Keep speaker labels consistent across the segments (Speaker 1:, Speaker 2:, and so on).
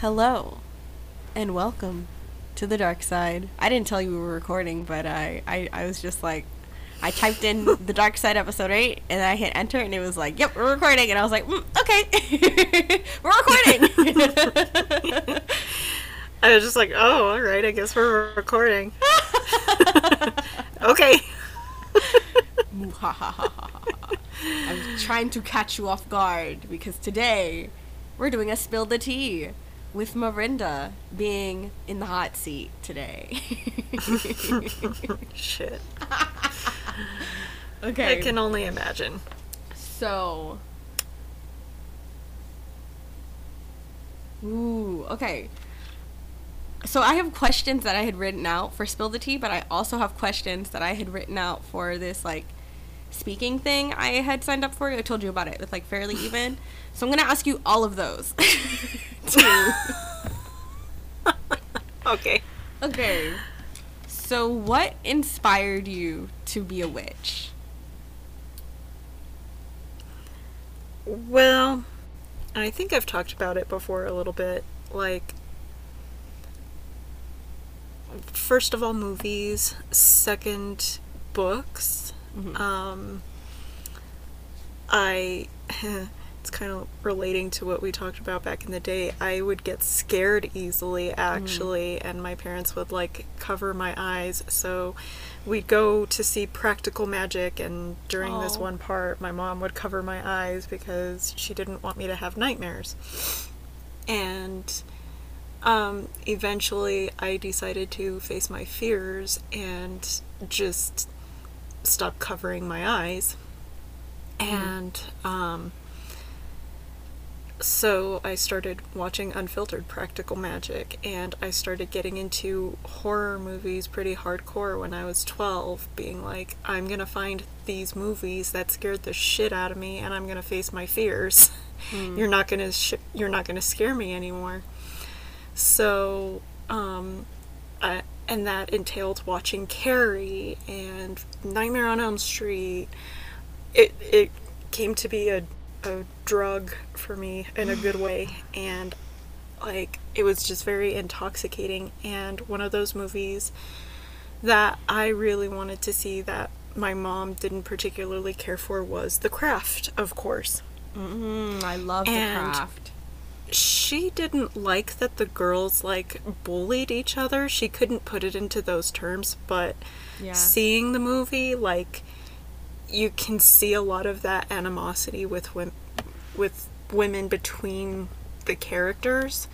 Speaker 1: Hello, and welcome to the dark side. I didn't tell you we were recording, but I, I, I was just like, I typed in the dark side episode 8 and I hit enter and it was like, yep, we're recording. And I was like, mm, okay, we're recording.
Speaker 2: I was just like, oh, all right, I guess we're recording. okay.
Speaker 1: I'm trying to catch you off guard because today we're doing a spill the tea with Marinda being in the hot seat today.
Speaker 2: Shit.
Speaker 1: okay.
Speaker 2: I can only imagine.
Speaker 1: So. Ooh, okay. So I have questions that I had written out for Spill the Tea, but I also have questions that I had written out for this like speaking thing I had signed up for. I told you about it with like Fairly Even. So I'm gonna ask you all of those.
Speaker 2: Okay.
Speaker 1: okay. So what inspired you to be a witch?
Speaker 2: Well, I think I've talked about it before a little bit. Like, first of all, movies. Second, books.
Speaker 1: Mhm.
Speaker 2: Um, I. It's kind of relating to what we talked about back in the day. I would get scared easily, actually, and my parents would like cover my eyes. So we'd go to see practical magic, and during this one part, my mom would cover my eyes because she didn't want me to have nightmares. And um, eventually, I decided to face my fears and just stop covering my eyes. And um, so I started watching unfiltered practical magic, and I started getting into horror movies pretty hardcore when I was 12, being like, I'm gonna find these movies that scared the shit out of me, and I'm gonna face my fears. You're not gonna sh- you're not gonna scare me anymore. So, um, I, and that entailed watching Carrie and Nightmare on Elm Street. It it came to be a a drug for me in a good way, and like it was just very intoxicating. And one of those movies that I really wanted to see that my mom didn't particularly care for was The Craft, of course.
Speaker 1: Mm, I love the craft.
Speaker 2: she didn't like that the girls like bullied each other. She couldn't put it into those terms, but
Speaker 1: Yeah.
Speaker 2: seeing the movie like you can see a lot of that animosity with women with women between the characters.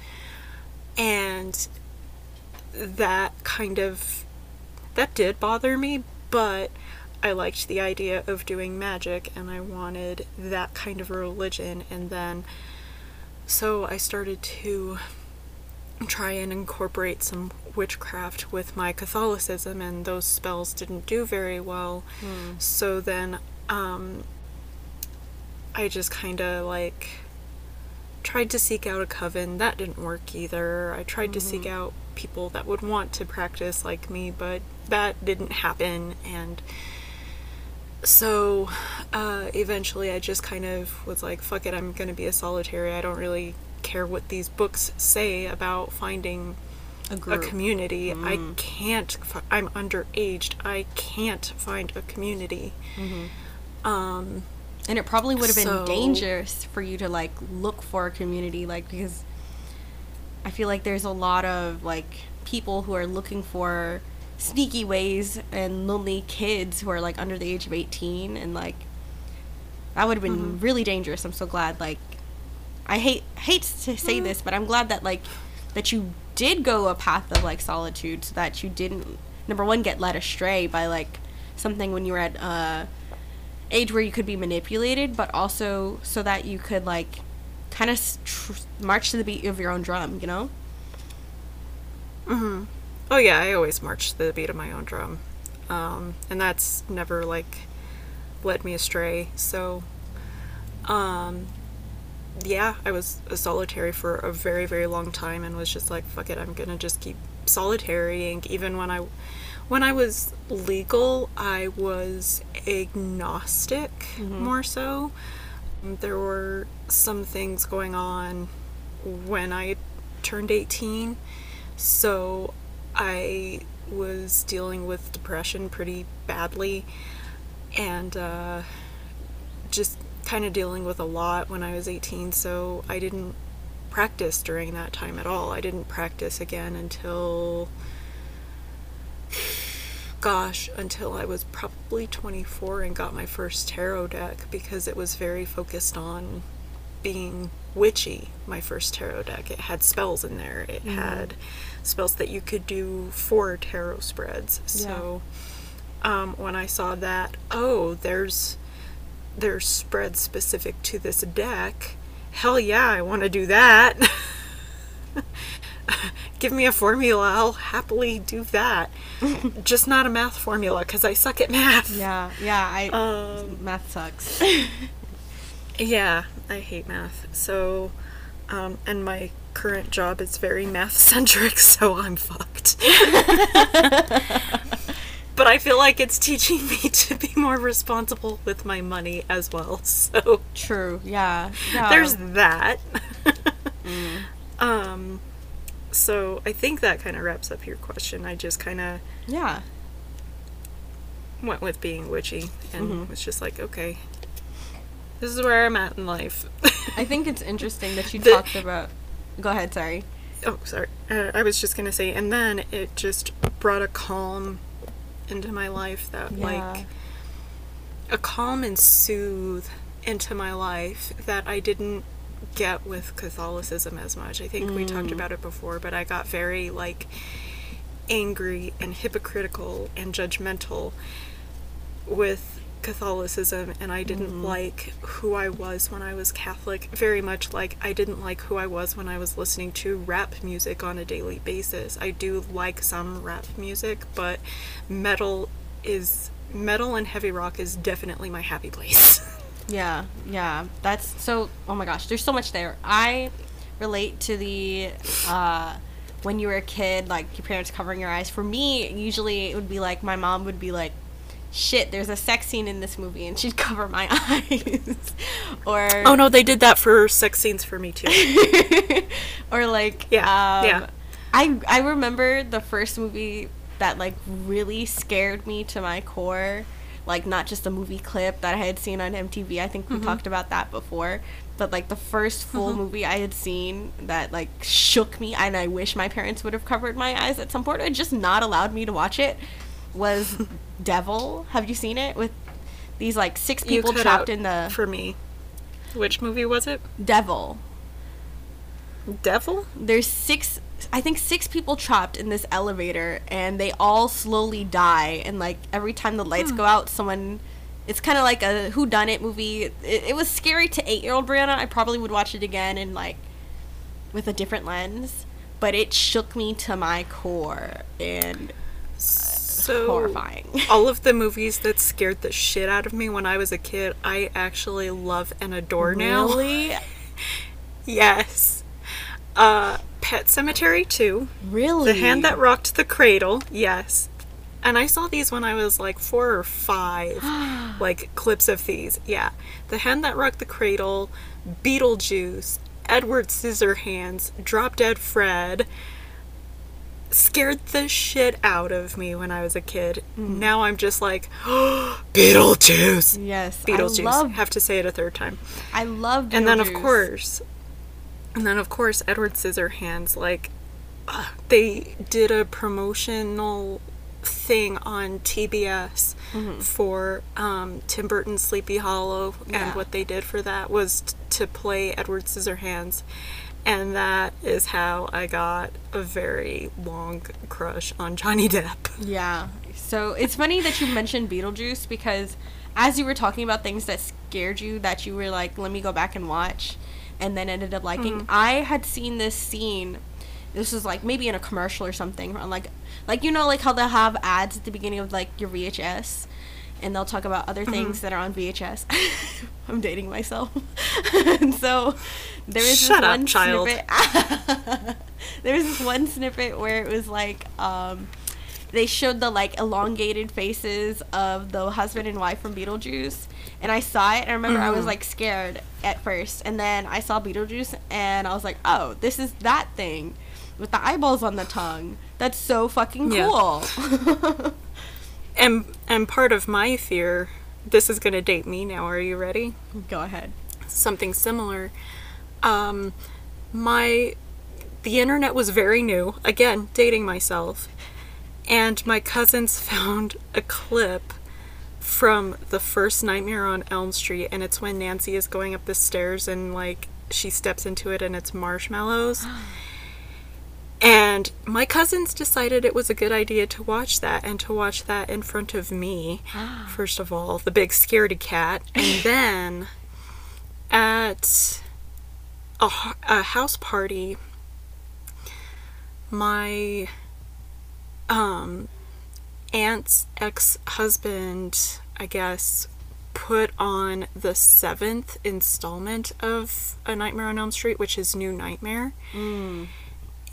Speaker 2: And that kind of that did bother me, but I liked the idea of doing magic and I wanted that kind of religion. And then so I started to try and incorporate some witchcraft with my Catholicism, and those spells didn't do very well. So then um, I just kind of like tried to seek out a coven. That didn't work either. I tried to seek out people that would want to practice like me, but that didn't happen. And so uh, eventually I just kind of was like, fuck it, I'm gonna be a solitary. I don't really care what these books say about finding
Speaker 1: A
Speaker 2: a community. I mm. can't, fi- I'm underaged. I can't find a community. Mm-hmm. Um,
Speaker 1: And it probably would have been
Speaker 2: So-
Speaker 1: dangerous for you to like look for a community, like because I feel like there's a lot of like people who are looking for sneaky ways and lonely kids who are like under the age of 18 and like that would have been mm-hmm. really dangerous. I'm so glad like I hate hate to say this, but I'm glad that like that you did go a path of like solitude so that you didn't number one get led astray by like something when you were at uh age where you could be manipulated, but also so that you could like kind of tr- march to the beat of your own drum, you know? Mhm.
Speaker 2: Oh yeah, I always march to the beat of my own drum. Um, and that's never like led me astray. So, um, yeah, I was a solitary for a very, very long time and was just like, fuck it, I'm gonna just keep solitarying. Even when I, when I was legal, I was agnostic more so. There were some things going on when I turned 18. So I was dealing with depression pretty badly and uh, just kind of dealing with a lot when I was 18. So I didn't practice during that time at all. I didn't practice again until gosh, until I was probably 24 and got my first tarot deck because it was very focused on being witchy. My first tarot deck. It had spells in there. It had spells that you could do for tarot spreads. So um, when I saw that, oh, there's there's spreads specific to this deck. Hell yeah, I want to do that. Give me a formula, I'll happily do that. Just not a math formula because I suck at math.
Speaker 1: Yeah, yeah. I
Speaker 2: Um,
Speaker 1: math sucks.
Speaker 2: Yeah, I hate math. So, um, and my current job is very math centric, so I'm fucked. But I feel like it's teaching me to be more responsible with my money as well. So
Speaker 1: True. Yeah. yeah.
Speaker 2: there's that. Um, so I think that kind of wraps up your question. I just kind of
Speaker 1: yeah.
Speaker 2: went with being witchy and was just like, okay, this is where I'm at in life.
Speaker 1: I think it's interesting that you
Speaker 2: The-
Speaker 1: talked about. Go ahead. Sorry.
Speaker 2: oh, sorry. Uh, I was just gonna say, and then it just brought a calm into my life that
Speaker 1: Yeah.
Speaker 2: like a calm and soothe into my life that I didn't get with Catholicism as much. I think we talked mm. about it before, but I got very like angry and hypocritical and judgmental with Catholicism and I didn't like who I was when I was Catholic very much like I didn't like who I was when I was listening to rap music on a daily basis. I do like some rap music, but metal is metal and heavy rock is definitely my happy place.
Speaker 1: Yeah, yeah. That's so. Oh my gosh, there's so much there. I relate to the uh, when you were a kid, like your parents covering your eyes. For me, usually it would be like my mom would be like, "Shit, there's a sex scene in this movie," and she'd cover my eyes, or
Speaker 2: oh no, they did that for sex scenes for me too.
Speaker 1: or like
Speaker 2: Yeah,
Speaker 1: um,
Speaker 2: yeah.
Speaker 1: I I remember the first movie that like really scared me to my core. Like not just a movie clip that I had seen on MTV. I think we
Speaker 2: Mm-hmm.
Speaker 1: talked about that before. But like the first full movie I had seen that like shook me and I wish my parents would have covered my eyes at some point point or just not allowed me to watch it was Devil. Have you seen it with these like six people trapped in the
Speaker 2: for me. Which movie was it?
Speaker 1: Devil?
Speaker 2: Devil?
Speaker 1: there's six i think six people trapped in this elevator and they all slowly die and like every time the lights hmm. go out someone it's kind of like a who done it movie it, it was scary to eight year old brianna i probably would watch it again and like with a different lens but it shook me to my core and
Speaker 2: So
Speaker 1: horrifying
Speaker 2: all of the movies that scared the shit out of me when I was a kid, I actually love and adore now.
Speaker 1: really
Speaker 2: Yes. Uh, Pet Sematary 2.
Speaker 1: really
Speaker 2: The Hand That Rocked the Cradle. Yes. And I saw these when I was like four or five, like clips of these. Yeah. The Hand That Rocked the Cradle, Beetlejuice, Edward Scissorhands, Drop Dead Fred. Scared the shit out of me when I was a kid. Now I'm just like, Beetlejuice!
Speaker 1: yes
Speaker 2: Beetlejuice.
Speaker 1: i love
Speaker 2: Have to say it a third time.
Speaker 1: i love
Speaker 2: And then of course, and then of course, Edward Scissorhands. Like, uh, they did a promotional thing on TBS for um, Tim Burton's Sleepy Hollow,
Speaker 1: Yeah.
Speaker 2: and what they did for that was t- to play Edward Scissorhands. And that is how I got a very long crush on Johnny Depp.
Speaker 1: Yeah. So it's funny that you mentioned Beetlejuice because as you were talking about things that scared you that you were like, let me go back and watch and then ended up liking, mm-hmm. I had seen this scene. This was like maybe in a commercial or something on like like you know like how they'll have ads at the beginning of like your VHS and they'll talk about other things that are on VHS. I'm dating myself. and so there is
Speaker 2: Shut
Speaker 1: this
Speaker 2: up,
Speaker 1: one
Speaker 2: child.
Speaker 1: snippet there was this one snippet where it was like um they showed the like elongated faces of the husband and wife from Beetlejuice, and I saw it. and I remember I was like scared at first, and then I saw Beetlejuice, and I was like, oh, this is that thing with the eyeballs on the tongue. That's so fucking
Speaker 2: Yeah. And and part of my fear, this is going to date me now. Are you ready?
Speaker 1: Go ahead.
Speaker 2: Something similar. Um my the internet was very new. Again, dating myself. And my cousins found a clip from the first Nightmare on Elm Street and it's when Nancy is going up the stairs and like she steps into it and it's marshmallows. And my cousins decided it was a good idea to watch that and to watch that in front of me. First of all, the big scaredy cat. And then at a, a house party, my um, aunt's ex husband, I guess, put on the seventh installment of A Nightmare on Elm Street, which is New Nightmare.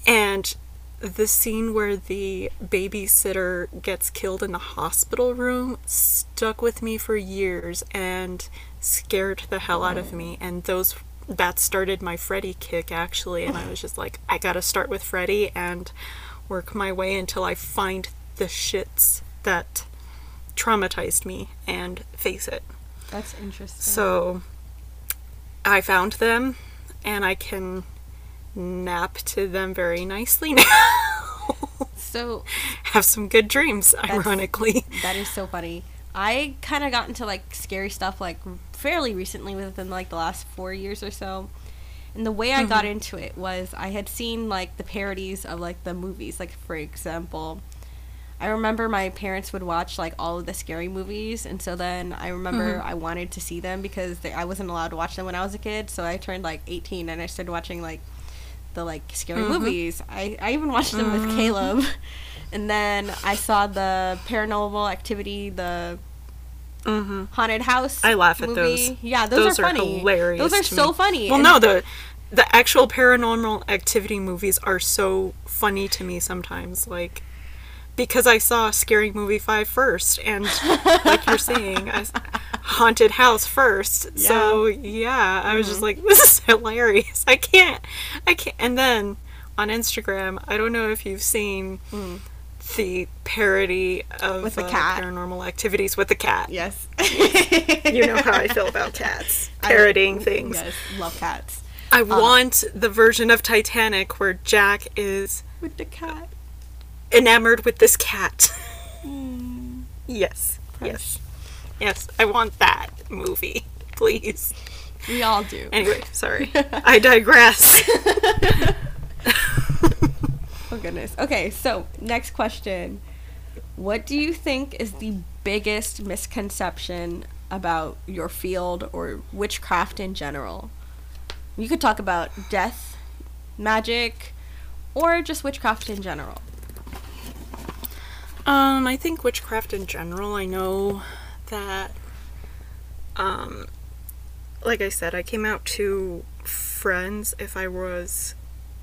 Speaker 2: And the scene where the babysitter gets killed in the hospital room stuck with me for years and scared the hell out of me. And those that started my Freddy kick actually. And I was just like, I gotta start with Freddy and work my way until I find the shits that traumatized me and face it.
Speaker 1: That's interesting.
Speaker 2: So I found them and I can nap to them very nicely now.
Speaker 1: so
Speaker 2: Have some good dreams, ironically.
Speaker 1: That is so funny. I kind of got into like scary stuff like fairly recently within like the last 4 years or so. And the way I got mm-hmm. into it was I had seen like the parodies of like the movies like for example I remember my parents would watch like all of the scary movies and so then I remember mm-hmm. I wanted to see them because they, I wasn't allowed to watch them when I was a kid so I turned like 18 and I started watching like the like scary mm-hmm. movies. I, I even watched them with mm-hmm. Caleb. And then I saw the paranormal activity, the mm-hmm. haunted house.
Speaker 2: I laugh at
Speaker 1: movie.
Speaker 2: those.
Speaker 1: Yeah, those,
Speaker 2: Those
Speaker 1: are,
Speaker 2: are
Speaker 1: funny.
Speaker 2: hilarious
Speaker 1: Those are so
Speaker 2: me.
Speaker 1: funny.
Speaker 2: Well,
Speaker 1: And-
Speaker 2: no, the the actual paranormal activity movies are so funny to me sometimes, like because I saw Scary Movie 5 first, and like you're saying, I Haunted House first. So yeah, I was just mm-hmm. like, this is hilarious. I can't, I can't. And then on Instagram, I don't know if you've seen hmm. the parody of
Speaker 1: With the
Speaker 2: uh,
Speaker 1: cat.
Speaker 2: paranormal activities with the cat.
Speaker 1: Yes.
Speaker 2: You know how I feel about cats parodying things.
Speaker 1: Yes, love cats.
Speaker 2: I um, want the version of Titanic where Jack is
Speaker 1: With the cat.
Speaker 2: enamored with this cat. Mm. yes. Yes. Yes. I want that movie. Please.
Speaker 1: We all do.
Speaker 2: Anyway, sorry. I digress.
Speaker 1: Oh goodness. Okay, so next question. What do you think is the biggest misconception about your field or witchcraft in general? You could talk about death, magic, or just witchcraft in general.
Speaker 2: Um, I think witchcraft in general, I know that um like I said, I came out to friends if I was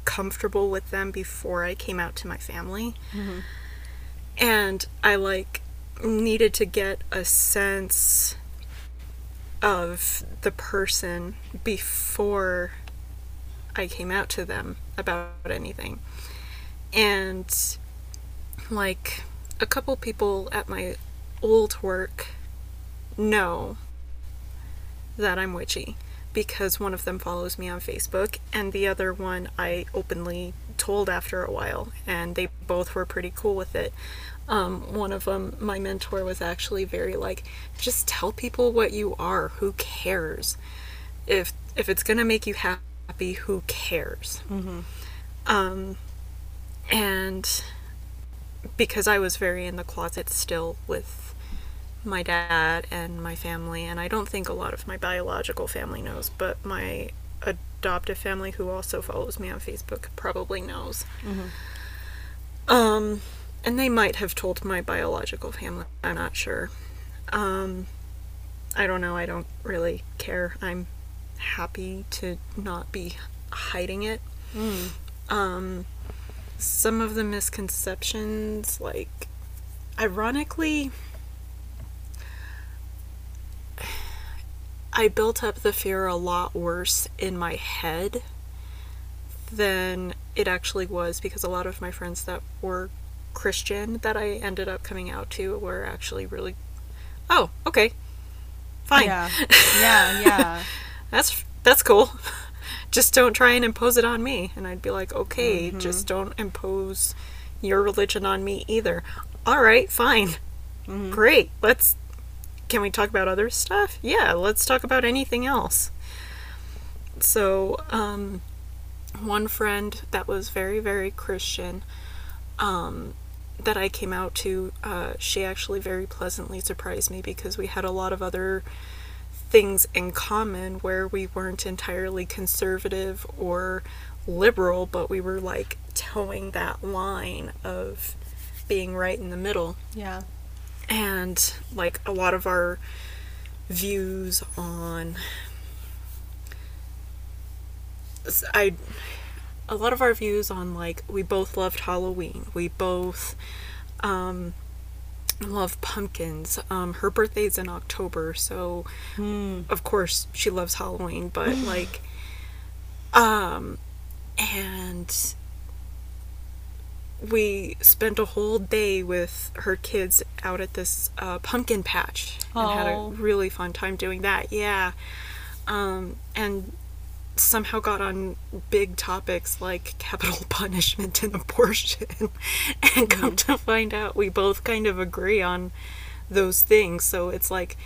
Speaker 2: comfortable with them before I came out to my family. And I like needed to get a sense of the person before I came out to them about anything. And like a couple people at my old work know that I'm witchy because one of them follows me on Facebook and the other one I openly told after a while and they both were pretty cool with it. Um, one of them, my mentor, was actually very like, just tell people what you are. Who cares? If if it's gonna make you happy, who cares? Um, and because I was very in the closet still with my dad and my family, and I don't think a lot of my biological family knows, but my adoptive family, who also follows me on Facebook, probably knows. Um, and they might have told my biological family. I'm not sure. Um, I don't know. I don't really care. I'm happy to not be hiding it. Um, some of the misconceptions, like ironically, I built up the fear a lot worse in my head than it actually was because a lot of my friends that were Christian that I ended up coming out to were actually really, oh, okay, fine.
Speaker 1: Yeah. Yeah, yeah.
Speaker 2: that's that's cool. Just don't try and impose it on me. And I'd be like, okay, mm-hmm. just don't impose your religion on me either. All right, fine. Mm-hmm. Great. Let's. Can we talk about other stuff? Yeah, let's talk about anything else. So, um, one friend that was very, very Christian, um, that I came out to, uh, she actually very pleasantly surprised me because we had a lot of other things in common where we weren't entirely conservative or liberal, but we were like toeing that line of being right in the middle.
Speaker 1: Yeah.
Speaker 2: And like a lot of our views on I a lot of our views on like we both loved Halloween. We both um love pumpkins. Um her birthday's in October, so of course she loves Halloween, but like um and we spent a whole day with her kids out at this uh, pumpkin patch and had a really fun time doing that. Yeah. Um, and somehow got on big topics like capital punishment and abortion. and come to find out, we both kind of agree on those things. So it's like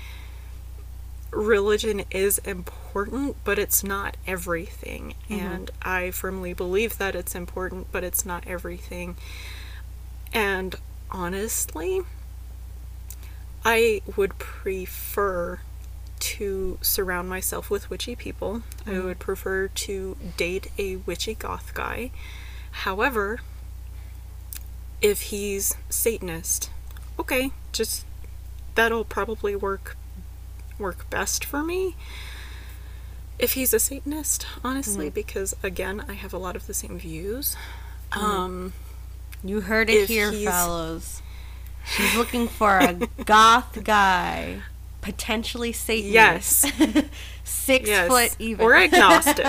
Speaker 2: religion is important, but it's not everything. Mm-hmm. And I firmly believe that it's important, but it's not everything. And honestly, I would prefer to surround myself with witchy people. I mm-hmm. would prefer to date a witchy goth guy. However, if he's Satanist, okay, just that'll probably work work best for me if he's a Satanist, honestly, because again, I have a lot of the same views. Um,
Speaker 1: You heard it here, fellows. She's looking for a goth guy, potentially Satanist.
Speaker 2: Yes.
Speaker 1: Six
Speaker 2: yes,
Speaker 1: foot even.
Speaker 2: or agnostic.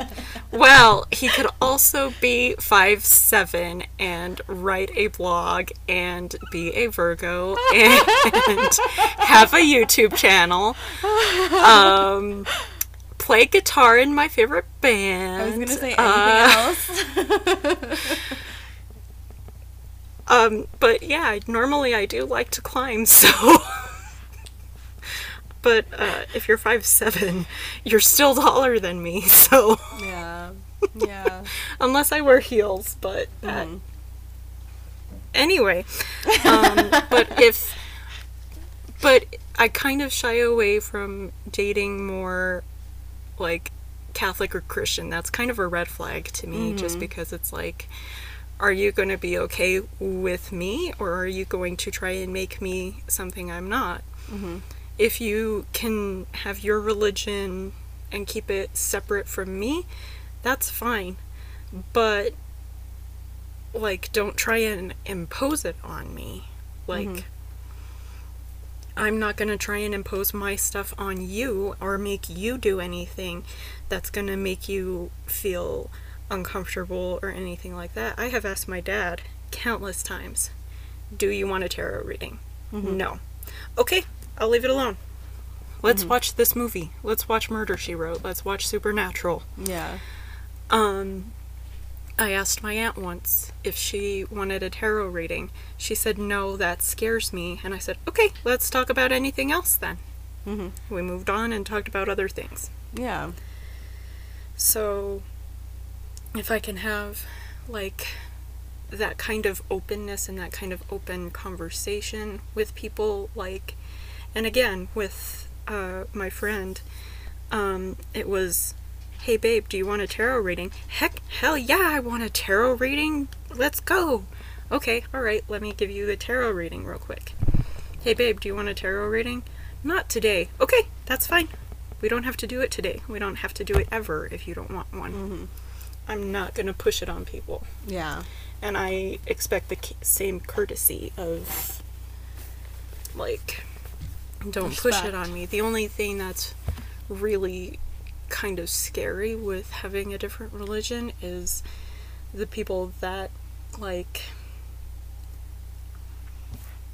Speaker 2: well, he could also be five seven and write a blog and be a Virgo and have a YouTube channel. Um, play guitar in my favorite band.
Speaker 1: I was gonna say anything
Speaker 2: Uh,
Speaker 1: else.
Speaker 2: Um, but yeah, normally I do like to climb, so. But uh, if you're five seven, you're still taller than me, so
Speaker 1: yeah. Yeah.
Speaker 2: unless I wear heels, but that-
Speaker 1: Mhm.
Speaker 2: anyway. Um, but if, but I kind of shy away from dating more like Catholic or Christian. That's kind of a red flag to me, just because it's like, are you going to be okay with me, or are you going to try and make me something I'm not? If you can have your religion and keep it separate from me, that's fine. But like don't try and impose it on me. Like mm-hmm. I'm not going to try and impose my stuff on you or make you do anything that's going to make you feel uncomfortable or anything like that. I have asked my dad countless times, "Do you want a tarot reading?" Mm-hmm. No. Okay, I'll leave it alone. Let's watch this movie. Let's watch Murder She Wrote. Let's watch Supernatural.
Speaker 1: Yeah.
Speaker 2: Um, I asked my aunt once if she wanted a tarot reading. She said, no, that scares me. And I said, okay, let's talk about anything else then.
Speaker 1: Mhm.
Speaker 2: We moved on and talked about other things.
Speaker 1: Yeah.
Speaker 2: So, if I can have, like, that kind of openness and that kind of open conversation with people, like, and again, with uh, my friend, um, it was, hey babe, do you want a tarot reading? Heck, hell yeah, I want a tarot reading. Let's go. Okay, alright, let me give you the tarot reading real quick. Hey babe, do you want a tarot reading? Not today. Okay, that's fine. We don't have to do it today. We don't have to do it ever if you don't want one. I'm not going to push it on people.
Speaker 1: Yeah.
Speaker 2: And I expect the same courtesy of like don't push it on me. The only thing that's really kind of scary with having a different religion is the people that like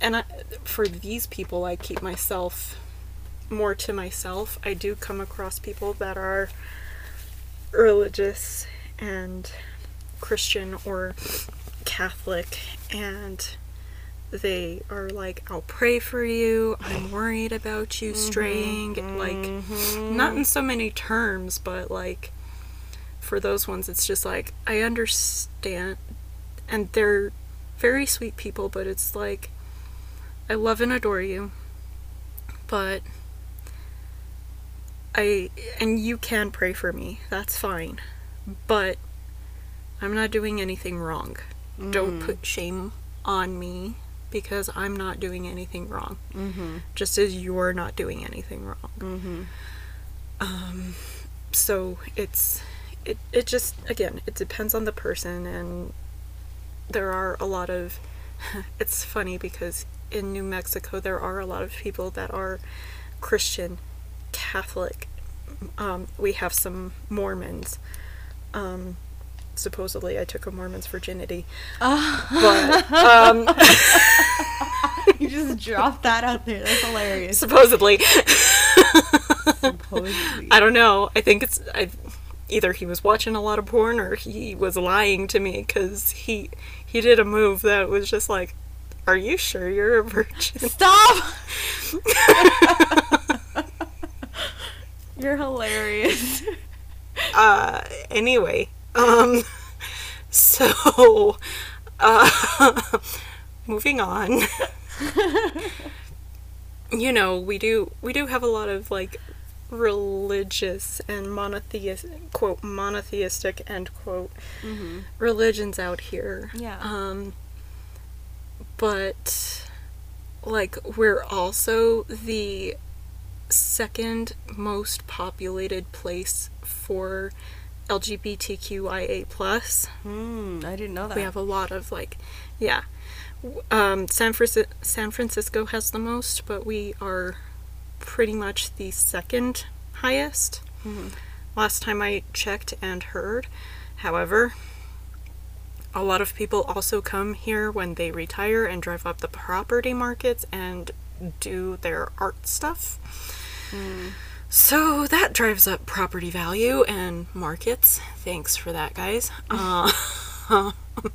Speaker 2: and I, for these people I keep myself more to myself. I do come across people that are religious and Christian or Catholic and they are like, I'll pray for you. I'm worried about you mm-hmm. straying. Like, mm-hmm. not in so many terms, but like, for those ones, it's just like, I understand. And they're very sweet people, but it's like, I love and adore you. But I, and you can pray for me. That's fine. But I'm not doing anything wrong. Don't mm-hmm. put shame on me because I'm not doing anything wrong.
Speaker 1: Mm-hmm.
Speaker 2: Just as you're not doing anything wrong.
Speaker 1: Mm-hmm.
Speaker 2: Um, so it's it it just again it depends on the person and there are a lot of it's funny because in New Mexico there are a lot of people that are Christian, Catholic. Um, we have some Mormons. Um, supposedly I took a Mormon's virginity, but um,
Speaker 1: you just dropped that out there. That's hilarious.
Speaker 2: supposedly.
Speaker 1: Supposedly.
Speaker 2: I don't know. I think it's I, either he was watching a lot of porn or he was lying to me because he he did a move that was just like, "Are you sure you're a virgin?"
Speaker 1: Stop! You're hilarious.
Speaker 2: Uh, anyway, um, so, uh, moving on. you know, we do we do have a lot of like religious and monotheistic quote monotheistic end quote
Speaker 1: Mm-hmm.
Speaker 2: religions out here.
Speaker 1: Yeah.
Speaker 2: Um but like we're also the second most populated place for LGBTQIA plus.
Speaker 1: Hmm, I didn't know that.
Speaker 2: We have a lot of like yeah. Um San Francisco San Francisco has the most, but we are pretty much the second highest.
Speaker 1: Mhm.
Speaker 2: Last time I checked and heard. However, a lot of people also come here when they retire and drive up the property markets and do their art stuff. So that drives up property value and markets. Thanks for that, guys. Uh,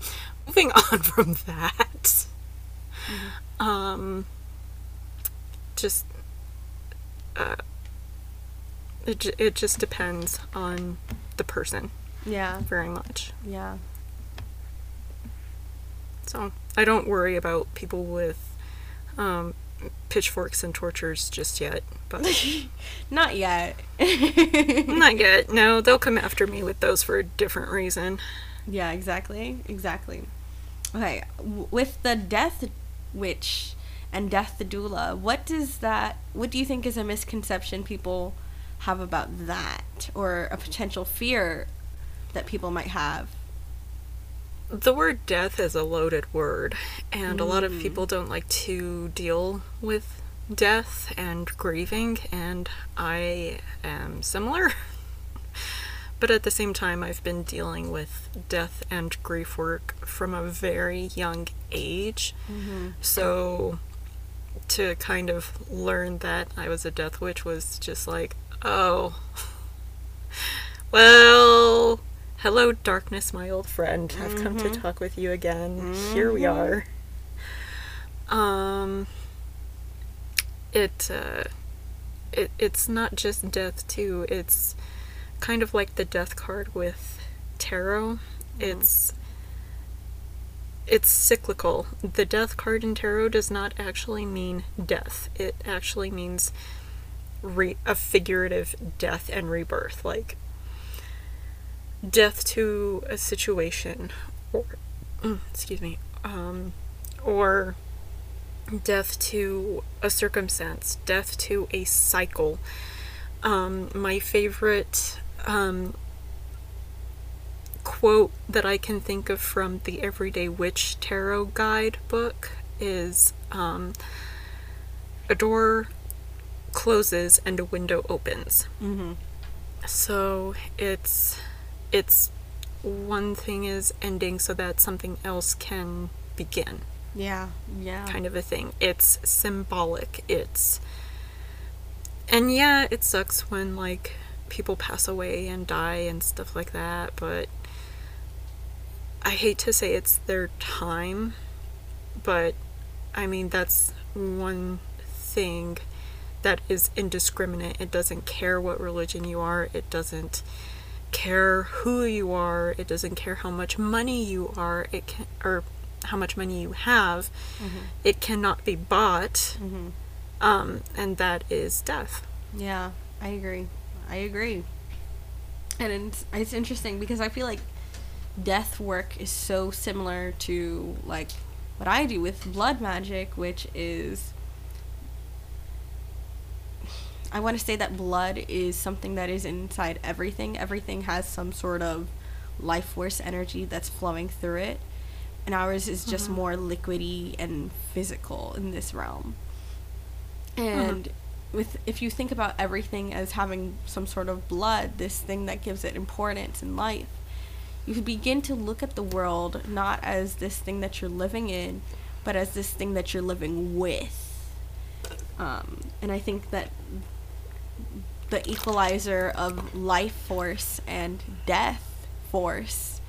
Speaker 2: moving on from that, um, just uh, it it just depends on the person
Speaker 1: Yeah,
Speaker 2: very much.
Speaker 1: yeah.
Speaker 2: So I don't worry about people with um, pitchforks and tortures just yet, but
Speaker 1: Not yet.
Speaker 2: not yet. No, they'll come after me with those for a different reason.
Speaker 1: yeah, exactly. Exactly. Okay, w- with the death witch and death the doula, what does that what do you think is a misconception people have about that or a potential fear that people might have?
Speaker 2: The word death is a loaded word, and a lot of mm-hmm. people don't like to deal with death and grieving, and I am similar. but at the same time, I've been dealing with death and grief work from a very young age. Mm-hmm. So to kind of learn that I was a death witch was just like, oh, well, hello, darkness, my old friend. I've come to talk with you again. Here we are. Um, it, uh, it, it's not just death, too. It's kind of like the death card with tarot. It's it's cyclical. The death card in tarot does not actually mean death. It actually means re- a figurative death and rebirth, like death to a situation, or mm, excuse me, um, or death to a circumstance, death to a cycle. Um, my favorite um, quote that I can think of from the Everyday Witch Tarot Guide book is um, a door closes and a window opens.
Speaker 1: Mm-hmm.
Speaker 2: So it's it's one thing is ending so that something else can begin,
Speaker 1: Yeah. Yeah.
Speaker 2: kind of a thing. It's symbolic. It's and yeah, it sucks when like people pass away and die and stuff like that, but I hate to say it's their time, but I mean that's one thing that is indiscriminate. It doesn't care what religion you are. It doesn't care who you are. It doesn't care how much money you are. It can or how much money you have. It cannot be bought.
Speaker 1: Mm-hmm.
Speaker 2: Um, and that is death.
Speaker 1: Yeah, I agree. I agree. And it's, it's interesting because I feel like death work is so similar to like what I do with blood magic, which is I want to say that blood is something that is inside everything. Everything has some sort of life force energy that's flowing through it. And ours is just more liquidy and physical in this realm. And with if you think about everything as having some sort of blood, this thing that gives it importance in life, you begin to look at the world not as this thing that you're living in, but as this thing that you're living with. Um, and I think that the equalizer of life force and death force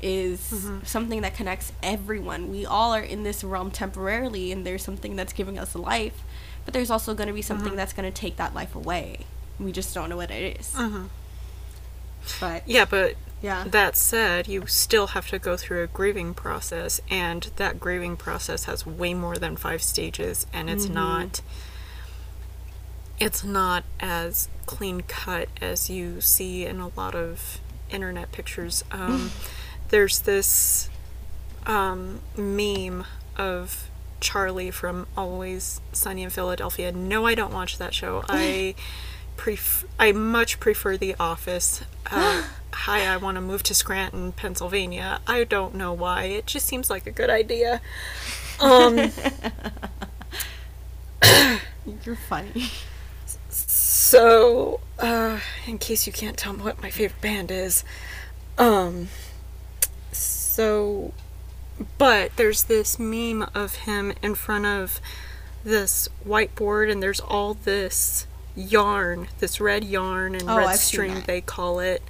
Speaker 1: is mm-hmm. something that connects everyone. We all are in this realm temporarily, and there's something that's giving us life, but there's also going to be something mm-hmm. that's going to take that life away. We just don't know what it is. Mm-hmm. But
Speaker 2: Yeah, but
Speaker 1: yeah,
Speaker 2: that said, you still have to go through a grieving process, and that grieving process has way more than five stages, and it's not. It's not as clean cut as you see in a lot of internet pictures. Um, there's this um, meme of Charlie from Always Sunny in Philadelphia. No, I don't watch that show. I pref- I much prefer The Office. Uh, hi, I want to move to Scranton, Pennsylvania. I don't know why. It just seems like a good idea. Um,
Speaker 1: you're funny.
Speaker 2: So, uh, in case you can't tell what my favorite band is, um, so, but there's this meme of him in front of this whiteboard, and there's all this yarn, this red yarn and
Speaker 1: Oh,
Speaker 2: red
Speaker 1: I've
Speaker 2: string, they call it.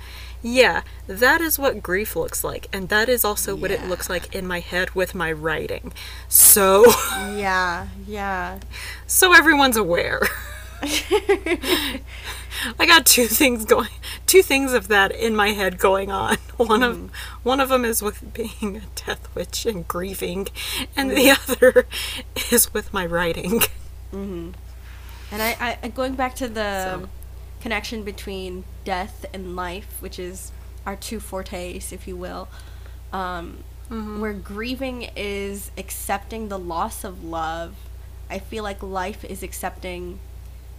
Speaker 2: Yeah, that is what grief looks like, and that is also what it looks like in my head with my writing. So,
Speaker 1: Yeah, yeah.
Speaker 2: so everyone's aware. I got two things going, two things of that in my head going on. One of one of them is with being a death witch and grieving, and the other is with my writing. Mhm.
Speaker 1: And I, I going back to the
Speaker 2: So-
Speaker 1: connection between death and life, which is our two fortes, if you will, um, where grieving is accepting the loss of love. I feel like life is accepting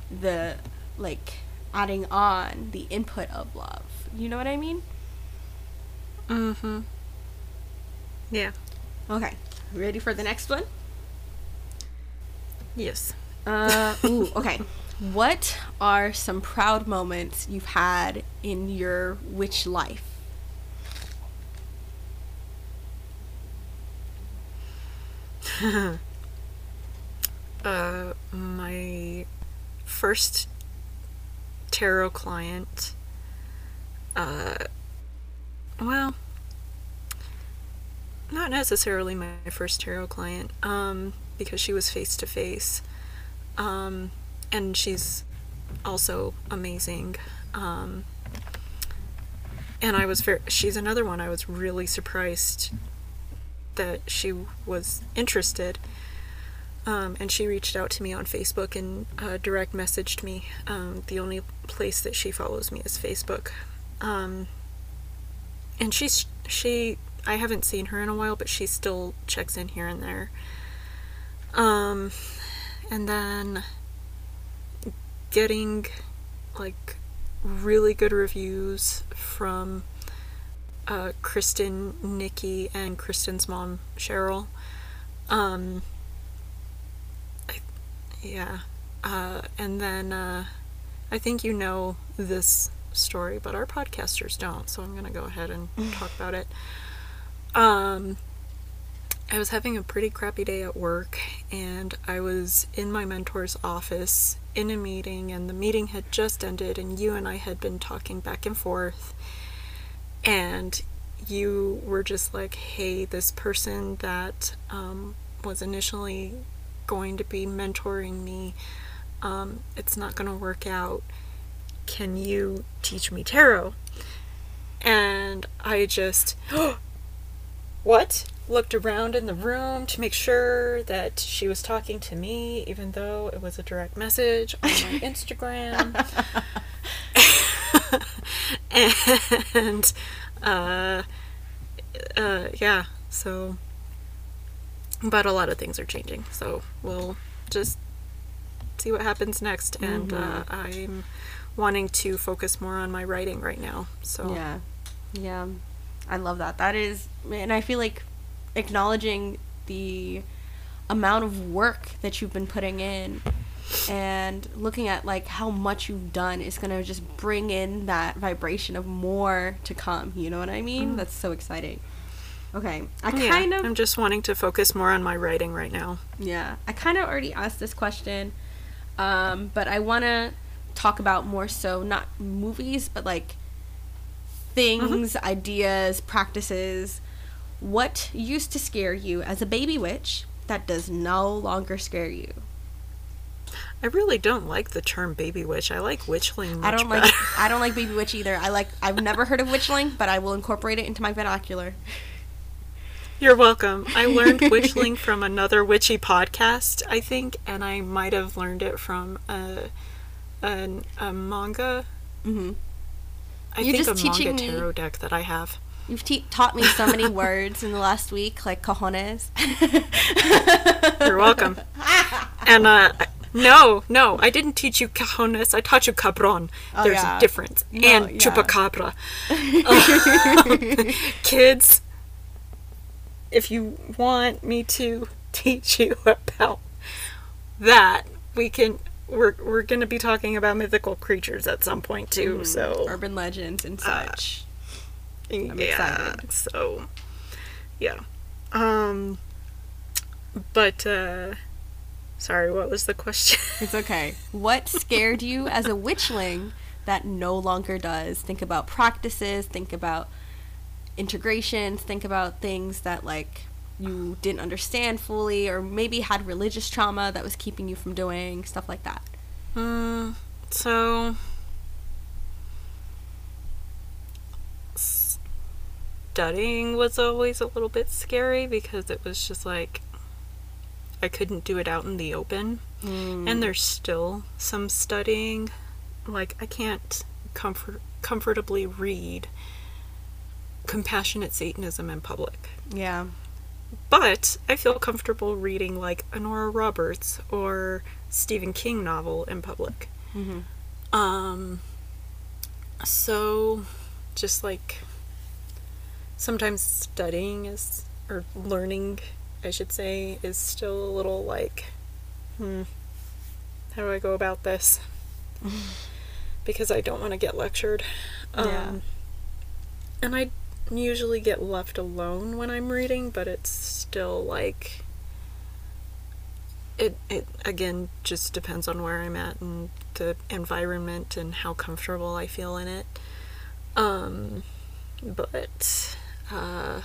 Speaker 1: the like adding on the input of love. You know what I mean?
Speaker 2: Mm-hmm. Yeah.
Speaker 1: Okay. Ready for the next one?
Speaker 2: Yes.
Speaker 1: Uh, ooh, okay. What are some proud moments you've had in your witch life?
Speaker 2: Uh, my first tarot client. Uh, well, not necessarily my first tarot client, um, because she was face to face. Um, and she's also amazing. Um, and I was very, she's another one I was really surprised that she was interested. Um, and she reached out to me on Facebook and uh, direct messaged me. Um, the only place that she follows me is Facebook. Um, and she's she I haven't seen her in a while, but she still checks in here and there. Um, and then getting like really good reviews from uh, Kristen, Nikki, and Kristen's mom, Cheryl. Um, yeah. Uh, and then uh, I think you know this story, but our podcasters don't, so I'm going to go ahead and talk about it. Um, I was having a pretty crappy day at work, and I was in my mentor's office in a meeting, and the meeting had just ended, and you and I had been talking back and forth. And you were just like, hey, this person that um, was initially going to be mentoring me, um, it's not going to work out. Can you teach me tarot? And I just, what? Looked around in the room to make sure that she was talking to me, even though it was a direct message on my Instagram. and, uh, uh, yeah, so, but a lot of things are changing, so we'll just see what happens next. And uh, I'm wanting to focus more on my writing right now. So
Speaker 1: Yeah. Yeah. I love that. That is and I feel like acknowledging the amount of work that you've been putting in and looking at like how much you've done is going to just bring in that vibration of more to come. You know what I mean? That's so exciting. Okay. I
Speaker 2: Yeah,
Speaker 1: kind of
Speaker 2: I'm just wanting to focus more on my writing right now.
Speaker 1: yeah, I kind of already asked this question, um, but I want to talk about more so not movies, but like things, ideas, practices. What used to scare you as a baby witch that does no longer scare you?
Speaker 2: I really don't like the term baby witch. I like witchling
Speaker 1: I don't like. I don't like baby witch either. I like I've never heard of witchling, but I will incorporate it into my vernacular.
Speaker 2: You're welcome. I learned witchling from another witchy podcast, I think, and I might have learned it from a a, a manga.
Speaker 1: Mhm.
Speaker 2: I
Speaker 1: You're
Speaker 2: think
Speaker 1: just
Speaker 2: a manga
Speaker 1: me-
Speaker 2: tarot deck that I have.
Speaker 1: You've te- taught me so many words in the last week, like cojones.
Speaker 2: You're welcome. and uh, no, no, I didn't teach you cajones. I taught you cabron. There's
Speaker 1: yeah.
Speaker 2: a difference.
Speaker 1: No,
Speaker 2: and
Speaker 1: yeah.
Speaker 2: chupacabra. Kids, if you want me to teach you about that, we can. We're, we're going to be talking about mythical creatures at some point too. So
Speaker 1: Urban legends and such.
Speaker 2: yeah,
Speaker 1: excited.
Speaker 2: so yeah. Um, but uh, sorry, what was the question?
Speaker 1: It's okay. What scared you as a witchling that no longer does? Think about practices, think about integrations, think about things that like you didn't understand fully or maybe had religious trauma that was keeping you from doing stuff like that.
Speaker 2: Mm, so studying was always a little bit scary because it was just like I couldn't do it out in the open. And there's still some studying like I can't comfort comfortably read compassionate satanism in public.
Speaker 1: Yeah.
Speaker 2: But I feel comfortable reading like a Nora Roberts or Stephen King novel in public.
Speaker 1: Mhm.
Speaker 2: Um, so just like sometimes studying is, or learning, I should say, is still a little like, hmm, how do I go about this? because I don't want to get lectured. Um,
Speaker 1: Yeah.
Speaker 2: And I usually get left alone when I'm reading, but it's still like it it again just depends on where I'm at and the environment and how comfortable I feel in it. Um but uh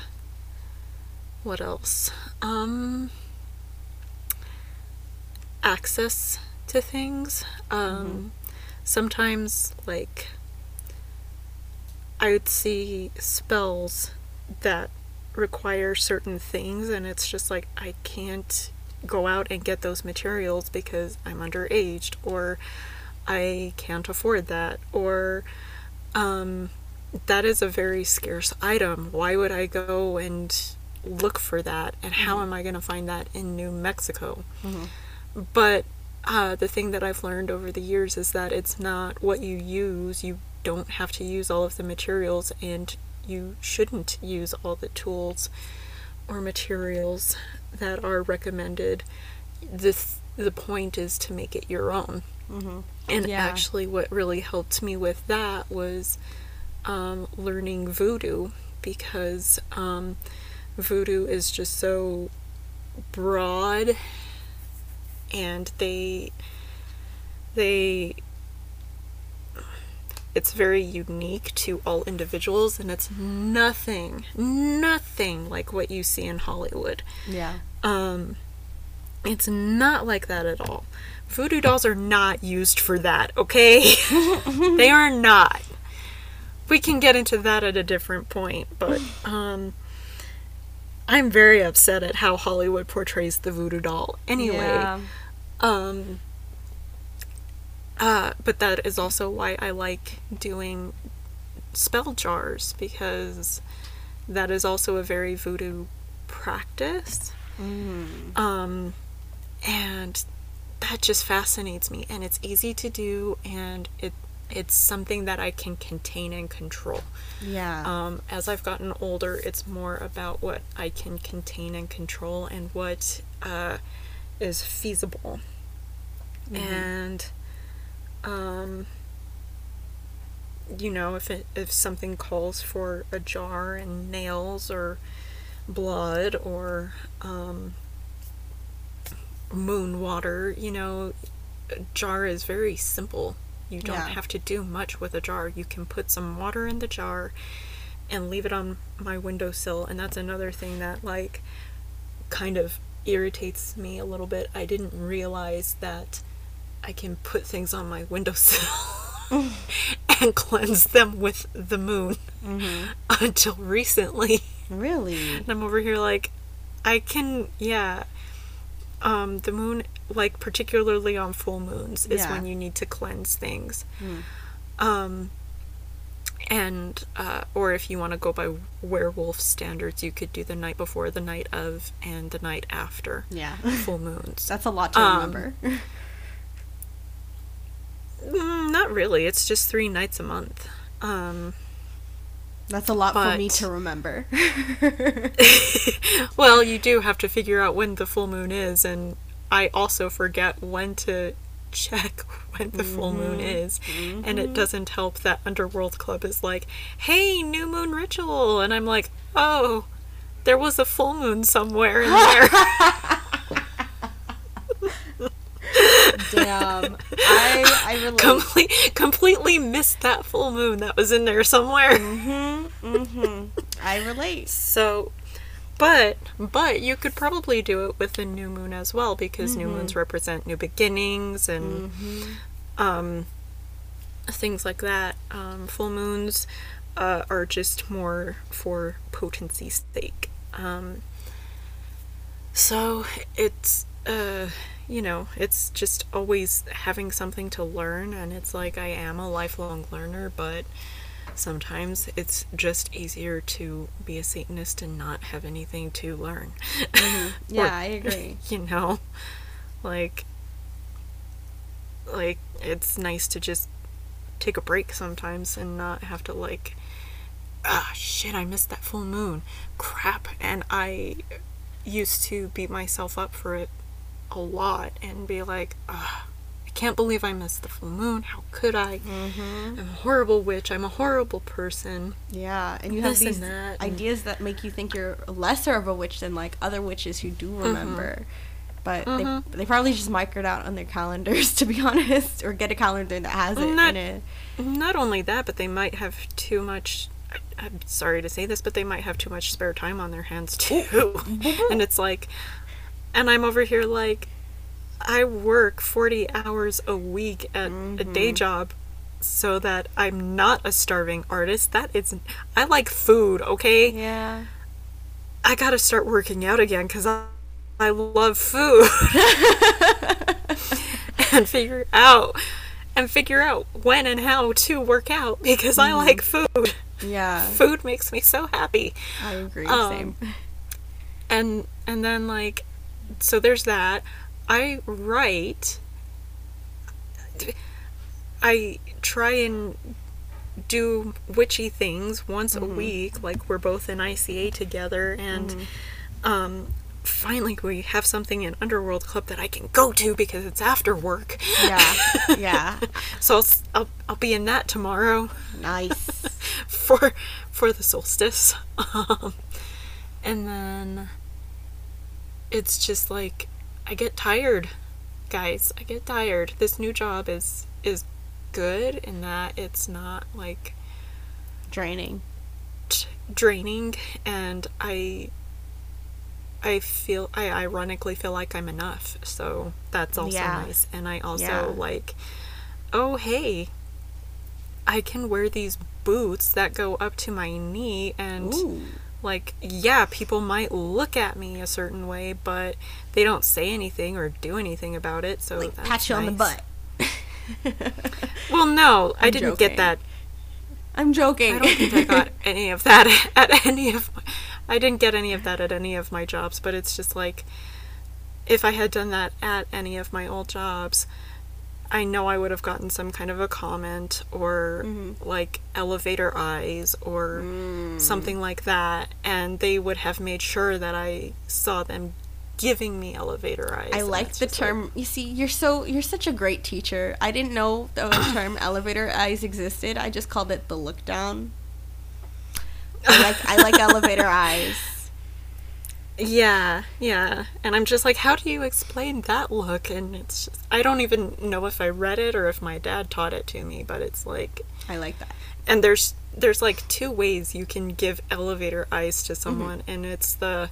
Speaker 2: what else? Um access to things. Um sometimes like I would see spells that require certain things, and it's just like I can't go out and get those materials because I'm underaged, or I can't afford that, or um, that is a very scarce item. Why would I go and look for that? And how am I going to find that in New Mexico? But uh, the thing that I've learned over the years is that it's not what you use. You don't have to use all of the materials, and you shouldn't use all the tools or materials that are recommended. This the point is to make it your own.
Speaker 1: Mhm.
Speaker 2: And
Speaker 1: Yeah.
Speaker 2: actually, what really helped me with that was um, learning voodoo because um, voodoo is just so broad and they they it's very unique to all individuals and it's nothing nothing like what you see in Hollywood.
Speaker 1: Yeah.
Speaker 2: Um, it's not like that at all. Voodoo dolls are not used for that, okay? they are not. We can get into that at a different point, but um, I'm very upset at how Hollywood portrays the voodoo doll. Anyway,
Speaker 1: Yeah.
Speaker 2: um, uh, but that is also why I like doing spell jars because that is also a very voodoo practice.
Speaker 1: Mm.
Speaker 2: Um, and that just fascinates me, and it's easy to do, and it it's something that I can contain and control.
Speaker 1: Yeah.
Speaker 2: Um, as I've gotten older, it's more about what I can contain and control and what uh, is feasible. And, um, you know, if it, if something calls for a jar and nails or blood or um, moon water, you know, a jar is very simple. You don't
Speaker 1: Yeah.
Speaker 2: have to do much with a jar. You can put some water in the jar and leave it on my windowsill, and that's another thing that like kind of irritates me a little bit. I didn't realize that I can put things on my windowsill and cleanse them with the moon until recently.
Speaker 1: really?
Speaker 2: And I'm over here like, I can, yeah. Um, the moon, like particularly on full moons, is
Speaker 1: Yeah.
Speaker 2: when you need to cleanse things.
Speaker 1: Mm.
Speaker 2: Um, and uh, or if you want to go by werewolf standards, you could do the night before, the night of, and the night after
Speaker 1: Yeah.
Speaker 2: full moons.
Speaker 1: That's a lot to
Speaker 2: Um,
Speaker 1: remember.
Speaker 2: Mm, not really. It's just three nights a month. Um,
Speaker 1: That's a lot for me to remember.
Speaker 2: well, you do have to figure out when the full moon is, and I also forget when to check when the full moon is. And it doesn't help that Underworld Club is like, hey, new moon ritual. And I'm like, oh, there was a full moon somewhere in there.
Speaker 1: Damn. I I relate.
Speaker 2: Comple- completely missed that full moon that was in there somewhere.
Speaker 1: mm-hmm. I relate.
Speaker 2: So, but but you could probably do it with a new moon as well because new moons represent new beginnings and um, things like that. Um, full moons uh, are just more for potency's sake. Um, so it's uh, you know it's just always having something to learn, and it's like I am a lifelong learner, but sometimes it's just easier to be a Satanist and not have anything to learn.
Speaker 1: Yeah, I agree.
Speaker 2: you know like like it's nice to just take a break sometimes and not have to like ah shit i missed that full moon crap and i used to beat myself up for it a lot and be like i can't believe i missed the full moon how could i
Speaker 1: Mm-hmm.
Speaker 2: i'm a horrible witch i'm a horrible person
Speaker 1: Yeah, and you have
Speaker 2: This and
Speaker 1: these
Speaker 2: that, and-
Speaker 1: ideas that make you think you're lesser of a witch than like other witches who do remember. But
Speaker 2: Mhm.
Speaker 1: they, they probably just mark out on their calendars, to be honest, or get a calendar that has it
Speaker 2: Not-
Speaker 1: in it.
Speaker 2: Not only that, but they might have too much. I'm sorry to say this, but they might have too much spare time on their hands too. and it's like, and I'm over here like, I work 40 hours a week at a day job so that I'm not a starving artist. That is, I like food, okay?
Speaker 1: Yeah.
Speaker 2: I gotta start working out again because I, I love food. and figure out and figure out when and how to work out because I like food.
Speaker 1: Yeah.
Speaker 2: Food makes me so happy.
Speaker 1: I agree.
Speaker 2: Um,
Speaker 1: Same.
Speaker 2: And and then like so there's that. I write I try and do witchy things once a week like we're both in ICA together and um finally we have something in Underworld Club that I can go to because it's after work.
Speaker 1: Yeah. Yeah.
Speaker 2: So I'll, I'll, I'll be in that tomorrow
Speaker 1: nice.
Speaker 2: for for the solstice. Um, and then it's just like I get tired, guys. I get tired. This new job is is good in that it's not like
Speaker 1: Draining.
Speaker 2: t- draining and I I feel I ironically feel like I'm enough. So that's also
Speaker 1: Yeah.
Speaker 2: nice. And I also
Speaker 1: Yeah.
Speaker 2: like oh hey I can wear these boots that go up to my knee and
Speaker 1: Ooh.
Speaker 2: Like yeah, people might look at me a certain way, but they don't say anything or do anything about it. So
Speaker 1: Like
Speaker 2: that's
Speaker 1: pat you on the butt.
Speaker 2: Well, no, I
Speaker 1: I'm
Speaker 2: didn't
Speaker 1: joking.
Speaker 2: get that
Speaker 1: I'm joking.
Speaker 2: I don't think I got any of that at any of my, I didn't get any of that at any of my jobs, but it's just like if I had done that at any of my old jobs, I know I would have gotten some kind of a comment or
Speaker 1: Mm-hmm.
Speaker 2: like elevator eyes or
Speaker 1: Mm.
Speaker 2: something like that, and they would have made sure that I saw them giving me elevator eyes.
Speaker 1: I like the
Speaker 2: just like-
Speaker 1: term. you see, you're so you're such a great teacher. I didn't know the term elevator eyes existed. I just called it the look down. I like I like elevator eyes.
Speaker 2: Yeah, yeah. And I'm just like, how do you explain that look? And it's just, I don't even know if I read it or if my dad taught it to me, but it's like,
Speaker 1: I like that.
Speaker 2: and there's there's like two ways you can give elevator eyes to someone, and it's the,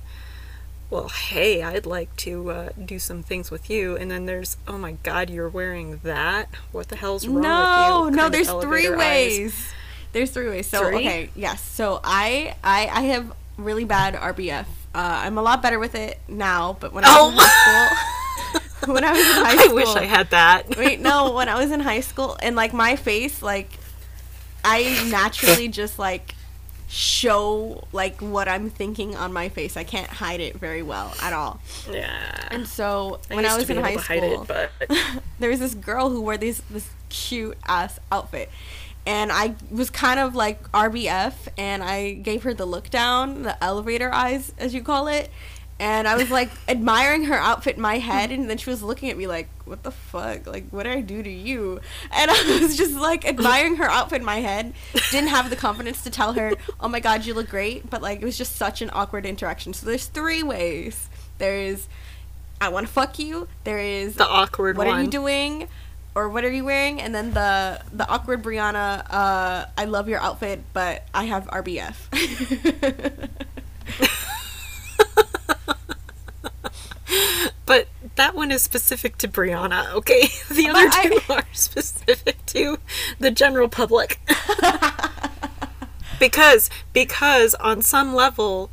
Speaker 2: well, hey, I'd like to uh, do some things with you, and then there's, oh my God, you're wearing that. What the hell's wrong
Speaker 1: No,
Speaker 2: with you?
Speaker 1: no.
Speaker 2: of
Speaker 1: There's three
Speaker 2: eyes.
Speaker 1: ways. There's three ways. So
Speaker 2: Three?
Speaker 1: okay, yes. So I I I have really bad RBF. Uh, I'm a lot better with it now, but when I was in
Speaker 2: Oh.
Speaker 1: high school, when I was in high school, I
Speaker 2: wish I had that.
Speaker 1: Wait, no, when I was in high school and like my face, like I naturally just like show like what I'm thinking on my face. I can't hide it very well at all.
Speaker 2: Yeah.
Speaker 1: And so when I was in high
Speaker 2: able to hide
Speaker 1: school,
Speaker 2: it, but
Speaker 1: there was this girl who wore this this cute ass outfit. And I was kind of like RBF and I gave her the look down, the elevator eyes as you call it. And I was like admiring her outfit in my head and then she was looking at me like, What the fuck? Like what did I do to you? And I was just like admiring her outfit in my head. Didn't have the confidence to tell her, Oh my god, you look great but like it was just such an awkward interaction. So there's three ways. There's I wanna fuck you, there is
Speaker 2: the awkward
Speaker 1: what
Speaker 2: one.
Speaker 1: are you doing or what are you wearing and then the the awkward brianna uh i love your outfit but i have rbf
Speaker 2: But that one is specific to Brianna, okay? The other
Speaker 1: I-
Speaker 2: two are specific to the general public. because because on some level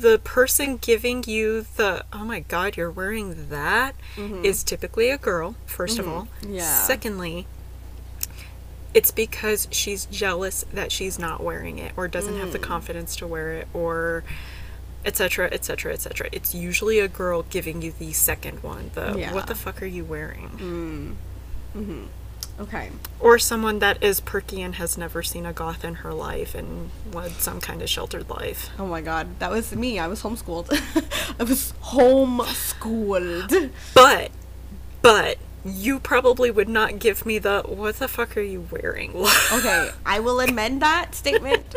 Speaker 2: the person giving you the oh my god you're wearing that mm-hmm. is typically a girl 1st of mm-hmm. all.
Speaker 1: Yeah.
Speaker 2: secondly it's because she's jealous that she's not wearing it or doesn't have the mm. confidence to wear it or etc etc etc it's usually a girl giving you the second one the
Speaker 1: Yeah.
Speaker 2: what the fuck are you wearing mm. mm-hmm.
Speaker 1: Okay.
Speaker 2: Or someone that is perky and has never seen a goth in her life and led some kind of sheltered life.
Speaker 1: Oh my god. That was me. I was homeschooled. I was homeschooled.
Speaker 2: But but you probably would not give me the what the fuck are you wearing?
Speaker 1: Okay. I will amend that statement.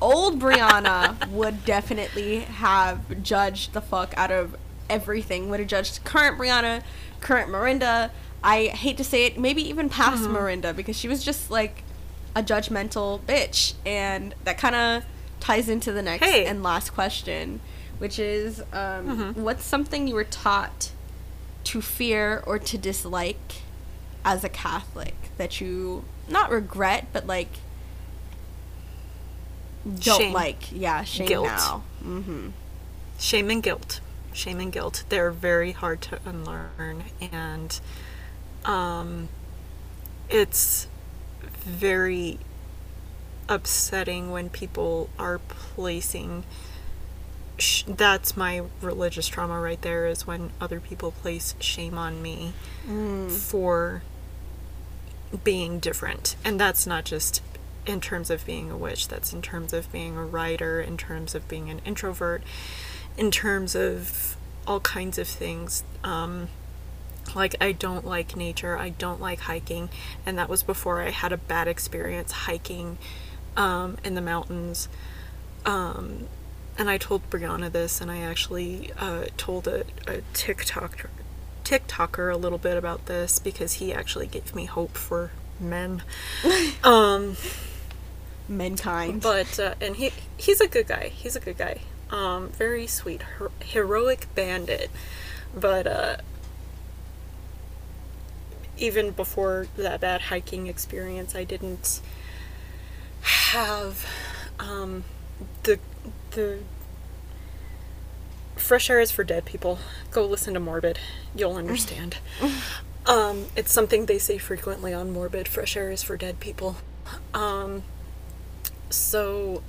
Speaker 1: Old brianna would definitely have judged the fuck out of everything. Would have judged current brianna current Marinda. I hate to say it maybe even past Marinda because she was just like a judgmental bitch and that kind of ties into the next
Speaker 2: Hey.
Speaker 1: and last question which is um, what's something you were taught to fear or to dislike as a catholic that you not regret but like don't
Speaker 2: Shame.
Speaker 1: like? Yeah shame
Speaker 2: Guilt.
Speaker 1: now. Mm-hmm.
Speaker 2: Shame and guilt. Shame and guilt. They're very hard to unlearn and um it's very upsetting when people are placing sh- that's my religious trauma right there is when other people place shame on me for being different and that's not just in terms of being a witch that's in terms of being a writer in terms of being an introvert in terms of all kinds of things. Um, like I don't like nature. I don't like hiking, and that was before I had a bad experience hiking um, in the mountains. Um, and I told Brianna this, and I actually uh, told a, a TikToker, TikToker a little bit about this because he actually gave me hope for men. um,
Speaker 1: Mankind.
Speaker 2: but uh, and he he's a good guy. He's a good guy. Um, very sweet, her- heroic bandit. But uh, even before that bad hiking experience, I didn't have um, the the fresh air is for dead people. Go listen to Morbid. You'll understand. um, it's something they say frequently on Morbid. Fresh air is for dead people. Um, so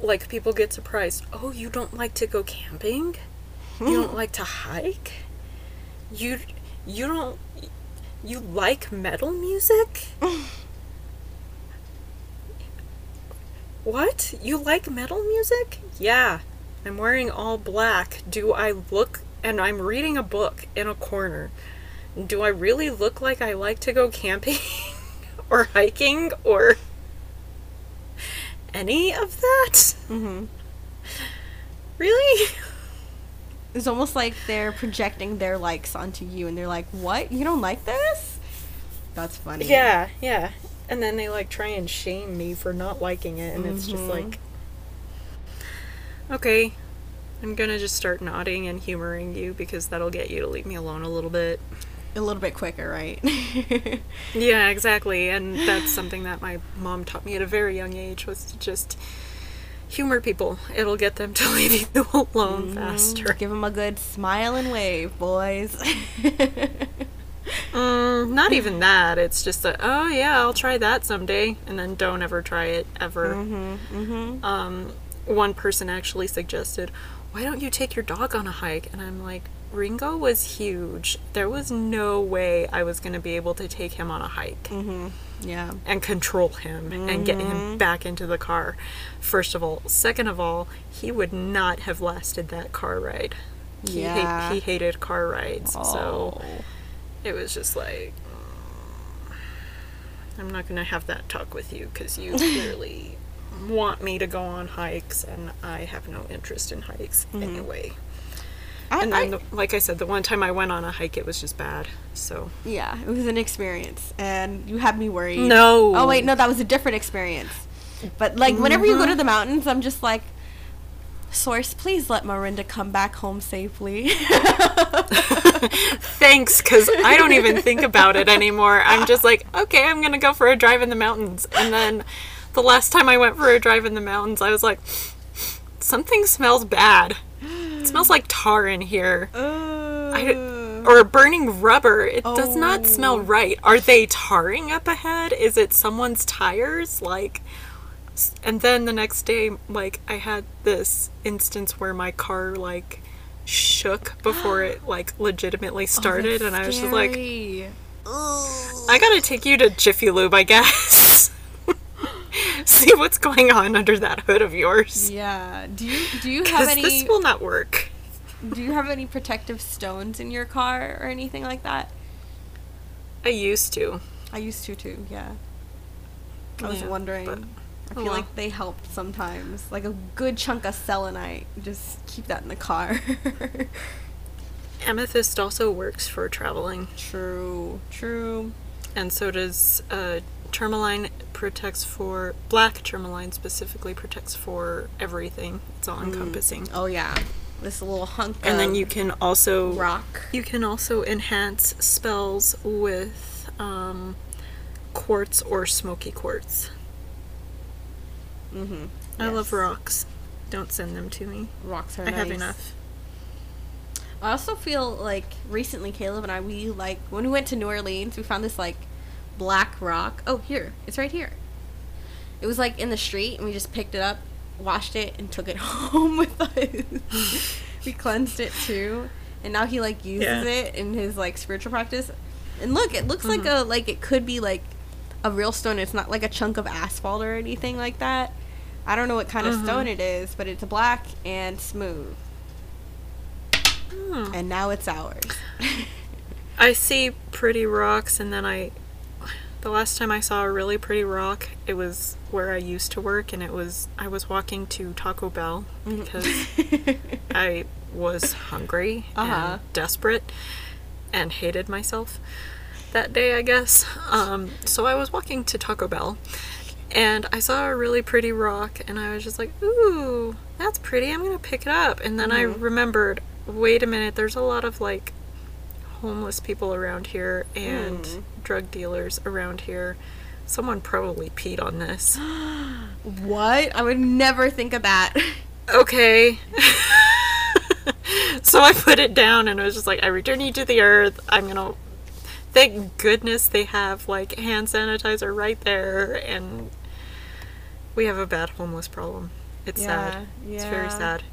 Speaker 2: like people get surprised oh you don't like to go camping you don't like to hike you you don't you like metal music? What? You like metal music? Yeah. I'm wearing all black. Do i look and i'm reading a book in a corner. Do i really look like i like to go camping or hiking or any of that?
Speaker 1: hmm
Speaker 2: Really?
Speaker 1: It's almost like they're projecting their likes onto you, and they're like, "What? You don't like this?" That's funny.
Speaker 2: Yeah, yeah. And then they like try and shame me for not liking it, and it's just
Speaker 1: Mhm.
Speaker 2: like, okay, I'm gonna just start nodding and humoring you because that'll get you to leave me alone a little bit.
Speaker 1: a little bit quicker, right?
Speaker 2: Yeah, exactly. And that's something that my mom taught me at a very young age was to just humor people. It'll get them to leave you alone faster.
Speaker 1: Give them a good smile and wave, boys.
Speaker 2: Mm, not even that. It's just that, oh yeah, I'll try that someday, and then don't ever try it ever.
Speaker 1: mm-hmm.
Speaker 2: Um, one person actually suggested, why don't you take your dog on a hike? And I'm like, Ringo was huge. There was no way I was going to be able to take him on a hike
Speaker 1: Mm-hmm. Yeah.
Speaker 2: and control him and get him back into the car. First of all. Second of all, he would not have lasted that car ride. He, ha-
Speaker 1: Yeah.
Speaker 2: he hated car rides. So
Speaker 1: Oh.
Speaker 2: it was just like mm, i'm not gonna have that talk with you because you clearly want me to go on hikes and i have no interest in hikes anyway
Speaker 1: I,
Speaker 2: and then
Speaker 1: I-
Speaker 2: the, like i said the one time i went on a hike it was just bad so
Speaker 1: yeah, it was an experience, and you had me worried.
Speaker 2: No.
Speaker 1: Oh wait, no, that was a different experience. But like, whenever you go
Speaker 2: Mm-hmm.
Speaker 1: to the mountains, I'm just like, Source, please let Marinda come back home safely.
Speaker 2: thanks because i don't even think about it anymore i'm just like okay i'm gonna go for a drive in the mountains and then the last time i went for a drive in the mountains i was like something smells bad smells like tar in here I- or burning rubber. It does not smell
Speaker 1: Oh.
Speaker 2: right. Are they tarring up ahead? Is it someone's tires? Like, and then the next day, like, I had this instance where my car, like, shook before it, like, legitimately started, and I was just like, I gotta take you to Jiffy Lube, I guess. See what's going on under that hood of yours.
Speaker 1: yeah. Do you do you have any
Speaker 2: this will not work.
Speaker 1: do you have any protective stones in your car or anything like that?
Speaker 2: I used to.
Speaker 1: I used to too. Yeah. I was
Speaker 2: Yeah,
Speaker 1: wondering.
Speaker 2: but-
Speaker 1: I
Speaker 2: oh
Speaker 1: feel
Speaker 2: well.
Speaker 1: like they help sometimes. Like a good chunk of selenite. Just keep that in the car.
Speaker 2: Amethyst also works for traveling.
Speaker 1: true. True.
Speaker 2: and so does uh, tourmaline protects for black tourmaline specifically protects for everything it's all encompassing
Speaker 1: Oh yeah. This little hunk
Speaker 2: and then you can also
Speaker 1: rock.
Speaker 2: you can also enhance spells with um, quartz or smoky quartz
Speaker 1: Mm-hmm.
Speaker 2: i love rocks don't send them to me
Speaker 1: Rocks are
Speaker 2: i
Speaker 1: nice.
Speaker 2: have enough
Speaker 1: I also feel like recently Caleb and I we like when we went to New Orleans we found this like black rock. Oh, here. It's right here. It was like in the street and we just picked it up, washed it and took it home with us. we cleansed it too. And now he like uses
Speaker 2: Yeah.
Speaker 1: it in his like spiritual practice. And look, it looks like a like it could be like a real stone. It's not like a chunk of asphalt or anything like that. I don't know what kind of stone it is, but it's black and smooth.
Speaker 2: Hmm.
Speaker 1: And now it's ours.
Speaker 2: I see pretty rocks, and then I. The last time I saw a really pretty rock, it was where I used to work, and it was I was walking to Taco Bell
Speaker 1: Mm-hmm.
Speaker 2: because I was hungry
Speaker 1: Uh-huh.
Speaker 2: and desperate and hated myself that day, I guess. Um, so I was walking to Taco Bell and I saw a really pretty rock and I was just like, ooh, that's pretty. I'm going to pick it up. And then I remembered, wait a minute, there's a lot of like homeless people around here and
Speaker 1: Hmm.
Speaker 2: drug dealers around here. Someone probably peed on this.
Speaker 1: what? I would never think of that.
Speaker 2: okay. so I put it down and I was just like, I return you to the earth. I'm gonna. Thank goodness they have like hand sanitizer right there, and we have a bad homeless problem. It's sad.
Speaker 1: Yeah,
Speaker 2: It's very sad.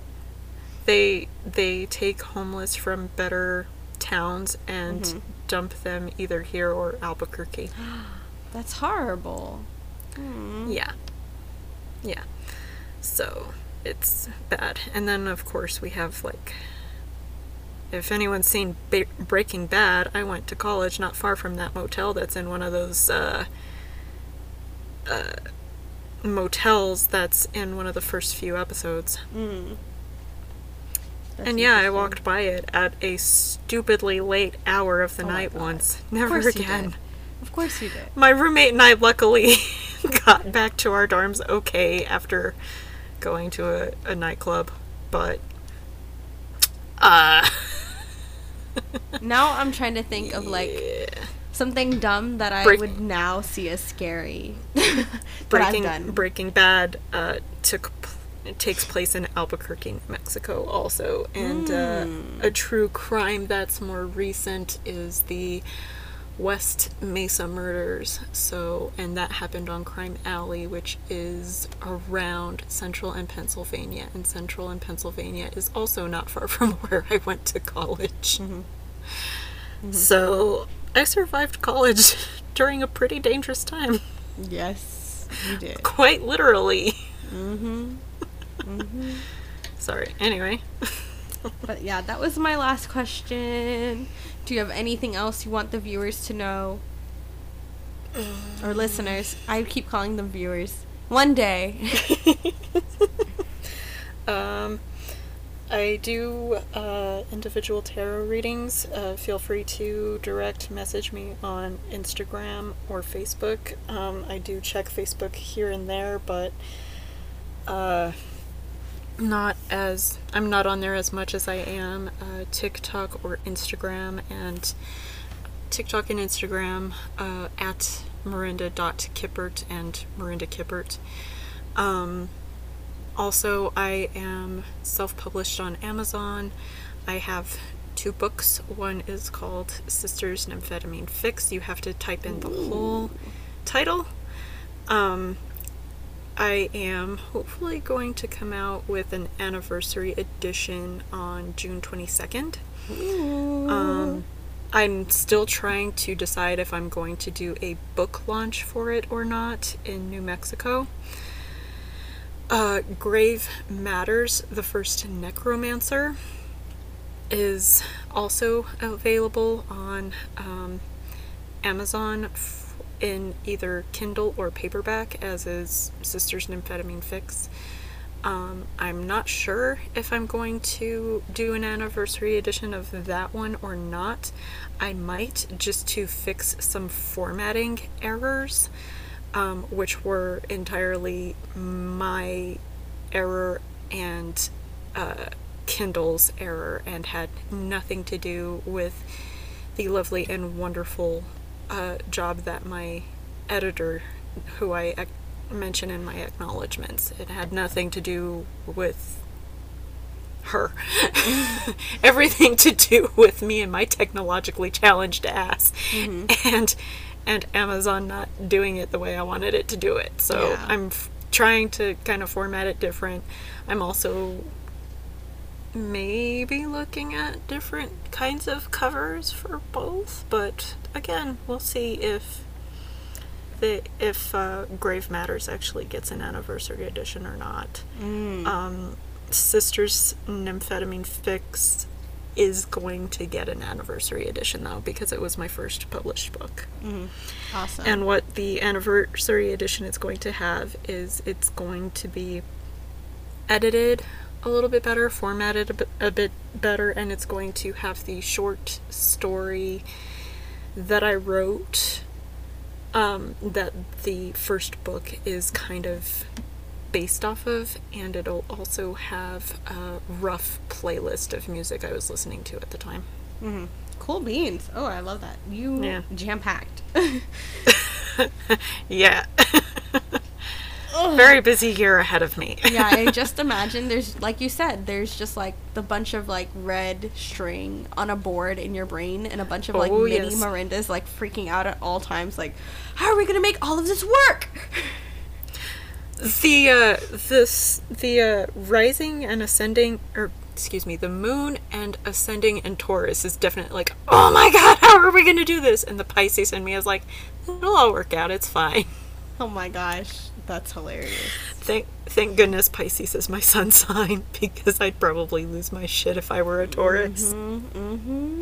Speaker 2: They they take homeless from better towns and
Speaker 1: Mm-hmm.
Speaker 2: dump them either here or Albuquerque.
Speaker 1: That's horrible. Hmm.
Speaker 2: Yeah. Yeah. So it's bad. And then, of course, we have like. If anyone's seen ba- Breaking Bad, I went to college not far from that motel that's in one of those uh, uh, motels that's in one of the first few episodes.
Speaker 1: Mm. That's
Speaker 2: and yeah, I walked by it at a stupidly late hour of the
Speaker 1: Oh
Speaker 2: night once. Never
Speaker 1: you
Speaker 2: again.
Speaker 1: Of course you did.
Speaker 2: My roommate and I luckily got back to our dorms okay after going to a, a nightclub, but uh
Speaker 1: Now I'm trying to think of like
Speaker 2: yeah.
Speaker 1: something dumb that I
Speaker 2: Break-
Speaker 1: would now see as scary.
Speaker 2: Breaking. Breaking Bad uh took p- it takes place in Albuquerque, New Mexico also. And uh, a true crime that's more recent is the West Mesa murders. So, and that happened on Crime Alley, which is around Central and Pennsylvania. And Central and Pennsylvania is also not far from where I went to college. So, I survived college during a pretty dangerous time.
Speaker 1: yes, you did.
Speaker 2: Quite literally.
Speaker 1: Mm-hmm.
Speaker 2: Sorry. Anyway.
Speaker 1: But yeah, that was my last question. Do you have anything else you want the viewers to know? Or listeners. I keep calling them viewers. One day.
Speaker 2: Um, I do uh, individual tarot readings. Uh, feel free to direct message me on Instagram or Facebook. Um, I do check Facebook here and there, but uh, not as I'm not on there as much as I am uh, TikTok or Instagram, and TikTok and Instagram uh, at Marinda.Kippert and Marinda Kippert. Um, also, I am self published on Amazon. I have two books. One is called Sisters Nymphetamine Fix. You have to type in the whole title. Um, I am hopefully going to come out with an anniversary edition on June 22nd. Um, I'm still trying to decide if I'm going to do a book launch for it or not in New Mexico. Uh, Grave Matters, the first necromancer, is also available on um, Amazon in either Kindle or paperback, as is Sisters Nymphetamine Fix. Um, I'm not sure if I'm going to do an anniversary edition of that one or not. I might just to fix some formatting errors, um, which were entirely my error and uh, Kindle's error and had nothing to do with the lovely and wonderful uh, job that my editor, who I ac- mention in my acknowledgments, it had nothing to do with her. Everything to do with me and my technologically challenged ass, and and Amazon not doing it the way I wanted it to do it. So
Speaker 1: Yeah.
Speaker 2: I'm f- trying to kind of format it different. I'm also maybe looking at different kinds of covers for both, but again, we'll see if the if uh, Grave Matters actually gets an anniversary edition or not.
Speaker 1: Mm.
Speaker 2: Um, Sisters Nymphetamine Fix is going to get an anniversary edition though because it was my first published book.
Speaker 1: Mhm. Awesome.
Speaker 2: And what the anniversary edition is going to have is it's going to be edited a little bit better, formatted a bit, a bit better, and it's going to have the short story that I wrote um, that the first book is kind of based off of, and it'll also have a rough playlist of music I was listening to at the time.
Speaker 1: Mm-hmm. Cool beans. Oh, I love that. You
Speaker 2: Yeah.
Speaker 1: jam packed.
Speaker 2: Yeah. Very busy year ahead of me.
Speaker 1: yeah, I just imagine there's like you said, there's just like the bunch of like red string on a board in your brain and a bunch of like
Speaker 2: Oh,
Speaker 1: mini
Speaker 2: yes.
Speaker 1: Marindas like freaking out at all times like how are we going to make all of this work?
Speaker 2: the uh this the uh rising and ascending or excuse me the moon and ascending in taurus is definitely like oh my god how are we gonna do this and the pisces in me is like it'll all work out it's fine
Speaker 1: Oh my gosh, that's hilarious.
Speaker 2: thank thank goodness pisces is my sun sign because i'd probably lose my shit if i were a taurus.
Speaker 1: Mm-hmm,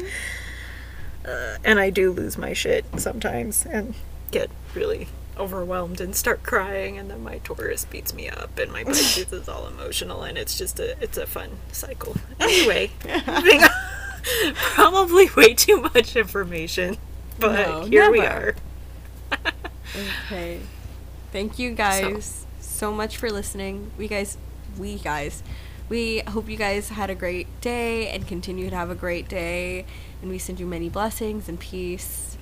Speaker 2: uh, and i do lose my shit sometimes and get really overwhelmed and start crying and then my taurus beats me up and my pisces is all emotional and it's just a it's a fun cycle. Anyway probably way too much information but
Speaker 1: No,
Speaker 2: here we are.
Speaker 1: Okay. Thank you guys so. much for listening. We guys, we guys, we hope you guys had a great day and continue to have a great day. And we send you many blessings and peace.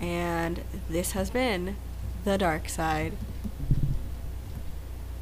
Speaker 1: And this has been The Dark Side.